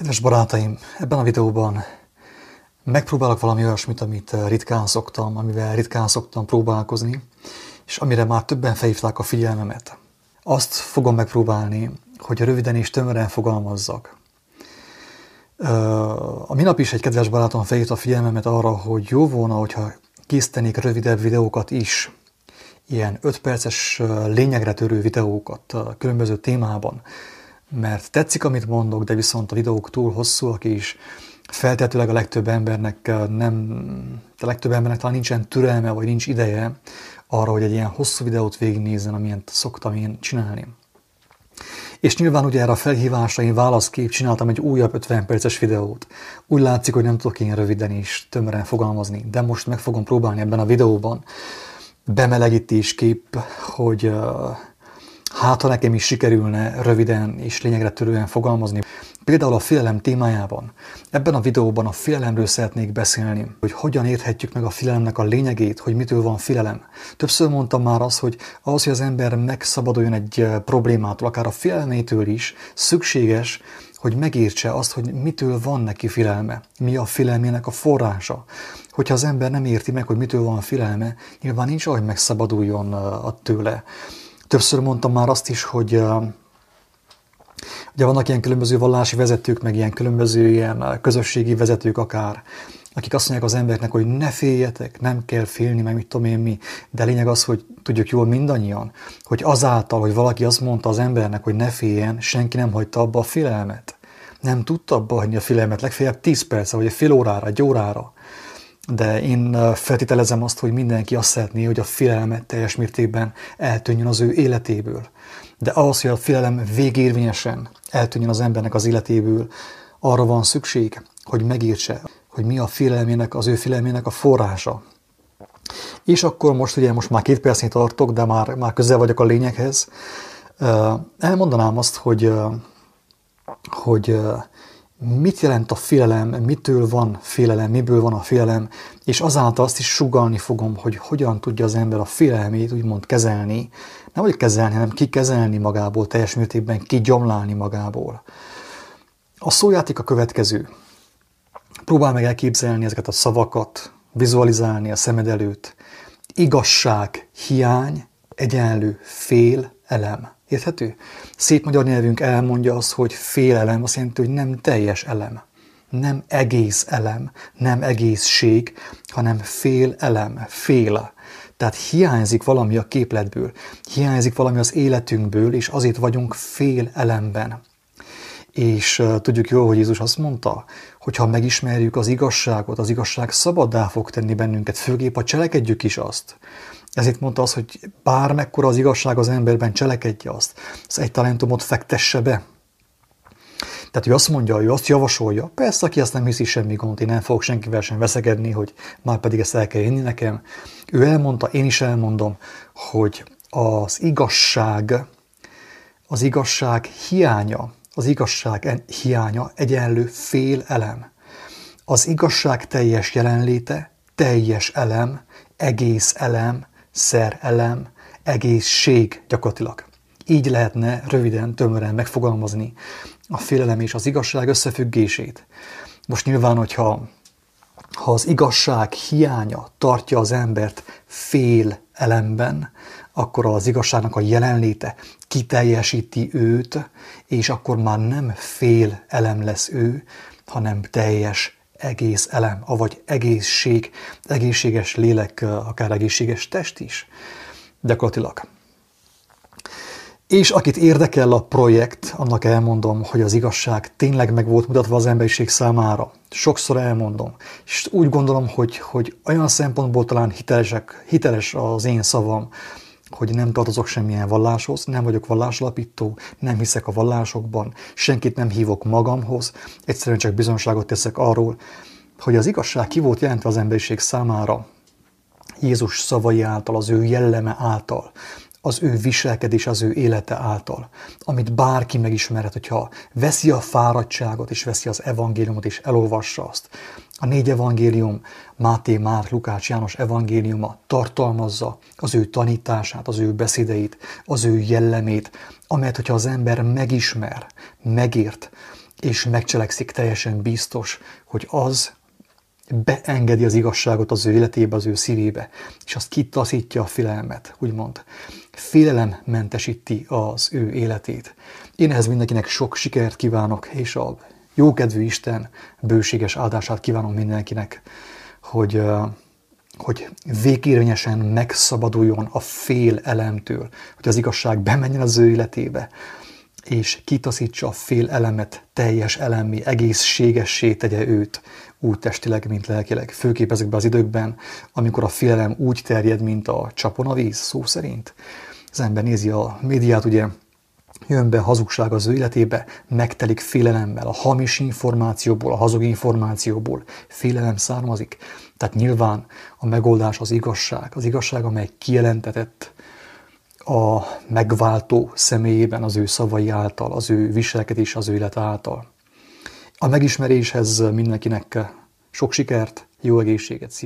Kedves barátaim, ebben a videóban megpróbálok valami olyasmit, amit ritkán szoktam, amivel ritkán szoktam próbálkozni, és amire már többen felhívták a figyelmemet. Azt fogom megpróbálni, hogy röviden és tömören fogalmazzak. A minap is egy kedves barátom felhívta a figyelmemet arra, hogy jó volna, hogyha készítenék rövidebb videókat is, ilyen 5 perces lényegre törő videókat különböző témában, mert tetszik, amit mondok, de viszont a videók túl hosszúak is, feltetőleg a legtöbb embernek nem, a legtöbb embernek talán nincsen türelme, vagy nincs ideje arra, hogy egy ilyen hosszú videót végignézzen, amilyen szoktam én csinálni. És nyilván ugye erre a felhívásra én válaszkép csináltam egy újabb 50 perces videót. Úgy látszik, hogy nem tudok én röviden és tömören fogalmazni, de most meg fogom próbálni ebben a videóban bemelegítéskép, hogy uh, hát ha nekem is sikerülne röviden és lényegre törően fogalmazni. Például a félelem témájában. Ebben a videóban a félelemről szeretnék beszélni, hogy hogyan érthetjük meg a félelemnek a lényegét, hogy mitől van félelem. Többször mondtam már azt, hogy ahhoz, hogy az ember megszabaduljon egy problémától, akár a félelmétől is, szükséges, hogy megértse azt, hogy mitől van neki félelme, mi a félelmének a forrása. Hogyha az ember nem érti meg, hogy mitől van félelme, nyilván nincs ahogy megszabaduljon tőle. Többször mondtam már azt is, hogy ugye vannak ilyen különböző vallási vezetők, meg ilyen különböző ilyen közösségi vezetők akár, akik azt mondják az embereknek, hogy ne féljetek, nem kell félni, meg mit tudom én mi. De lényeg az, hogy tudjuk jól mindannyian, hogy azáltal, hogy valaki azt mondta az embernek, hogy ne féljen, senki nem hagyta abba a félelmet. Nem tudta abba hagyni a félelmet, legfeljebb 10 percre, vagy egy fél órára, egy órára. De én feltételezem azt, hogy mindenki azt szeretné, hogy a félelmet teljes mértékben eltűnjön az ő életéből. De ahhoz, hogy a félelem végérvényesen eltűnjön az embernek az életéből, arra van szükség, hogy megértse, hogy mi a félelmének, az ő félelmének a forrása. És akkor most ugye most már két percnél tartok, de már, már közel vagyok a lényeghez. Elmondanám azt, hogy, hogy mit jelent a félelem, mitől van félelem, miből van a félelem, és azáltal azt is sugalni fogom, hogy hogyan tudja az ember a félelmét úgymond kezelni, nem hogy kezelni, hanem kikezelni magából, teljes mértékben kigyomlálni magából. A szójáték a következő. Próbál meg elképzelni ezeket a szavakat, vizualizálni a szemed előtt. Igazság, hiány, egyenlő, fél, elem. Érthető? Szép magyar nyelvünk elmondja azt, hogy félelem, azt jelenti, hogy nem teljes elem. Nem egész elem, nem egészség, hanem fél elem, fél. Tehát hiányzik valami a képletből, hiányzik valami az életünkből, és azért vagyunk fél elemben. És uh, tudjuk jól, hogy Jézus azt mondta, hogy ha megismerjük az igazságot, az igazság szabaddá fog tenni bennünket, főképp a cselekedjük is azt. Ezért mondta az, hogy bármekkora az igazság az emberben, cselekedje azt. Az egy talentumot fektesse be. Tehát ő azt mondja, ő azt javasolja, persze, aki azt nem hiszi semmi gond, én nem fogok senkivel sem veszegedni, hogy már pedig ezt el kell inni nekem. Ő elmondta, én is elmondom, hogy az igazság, az igazság hiánya, az igazság hiánya egyenlő fél elem. Az igazság teljes jelenléte, teljes elem, egész elem, szer elem, egészség gyakorlatilag. Így lehetne röviden, tömören megfogalmazni a félelem és az igazság összefüggését. Most nyilván, hogyha ha az igazság hiánya tartja az embert fél elemben, akkor az igazságnak a jelenléte kiteljesíti őt, és akkor már nem fél elem lesz ő, hanem teljes egész elem, avagy egészség, egészséges lélek, akár egészséges test is, gyakorlatilag. És akit érdekel a projekt, annak elmondom, hogy az igazság tényleg meg volt mutatva az emberiség számára. Sokszor elmondom. És úgy gondolom, hogy, hogy olyan szempontból talán hitelesek, hiteles az én szavam, hogy nem tartozok semmilyen valláshoz, nem vagyok vallásalapító, nem hiszek a vallásokban, senkit nem hívok magamhoz, egyszerűen csak bizonságot teszek arról, hogy az igazság ki volt jelentve az emberiség számára, Jézus szavai által, az ő jelleme által, az ő viselkedés, az ő élete által, amit bárki megismerhet, hogyha veszi a fáradtságot, és veszi az evangéliumot, és elolvassa azt. A négy evangélium, Máté, Márk, Lukács, János evangéliuma tartalmazza az ő tanítását, az ő beszédeit, az ő jellemét, amelyet, hogyha az ember megismer, megért, és megcselekszik teljesen biztos, hogy az beengedi az igazságot az ő életébe, az ő szívébe, és azt kitaszítja a félelmet, úgymond. Félelem mentesíti az ő életét. Én ehhez mindenkinek sok sikert kívánok, és a jókedvű Isten bőséges áldását kívánom mindenkinek, hogy, hogy végérvényesen megszabaduljon a fél elemtől, hogy az igazság bemenjen az ő életébe, és kitaszítsa a fél elemet teljes elemi, egészségessé tegye őt, úgy testileg, mint lelkileg. Főképp ezekben az időkben, amikor a félelem úgy terjed, mint a csapon a víz, szó szerint. Az ember nézi a médiát, ugye jön be hazugság az ő életébe, megtelik félelemmel, a hamis információból, a hazug információból félelem származik. Tehát nyilván a megoldás az igazság, az igazság, amely kijelentetett a megváltó személyében az ő szavai által, az ő viselkedés, az ő élet által. A megismeréshez mindenkinek sok sikert, jó egészséget, szia!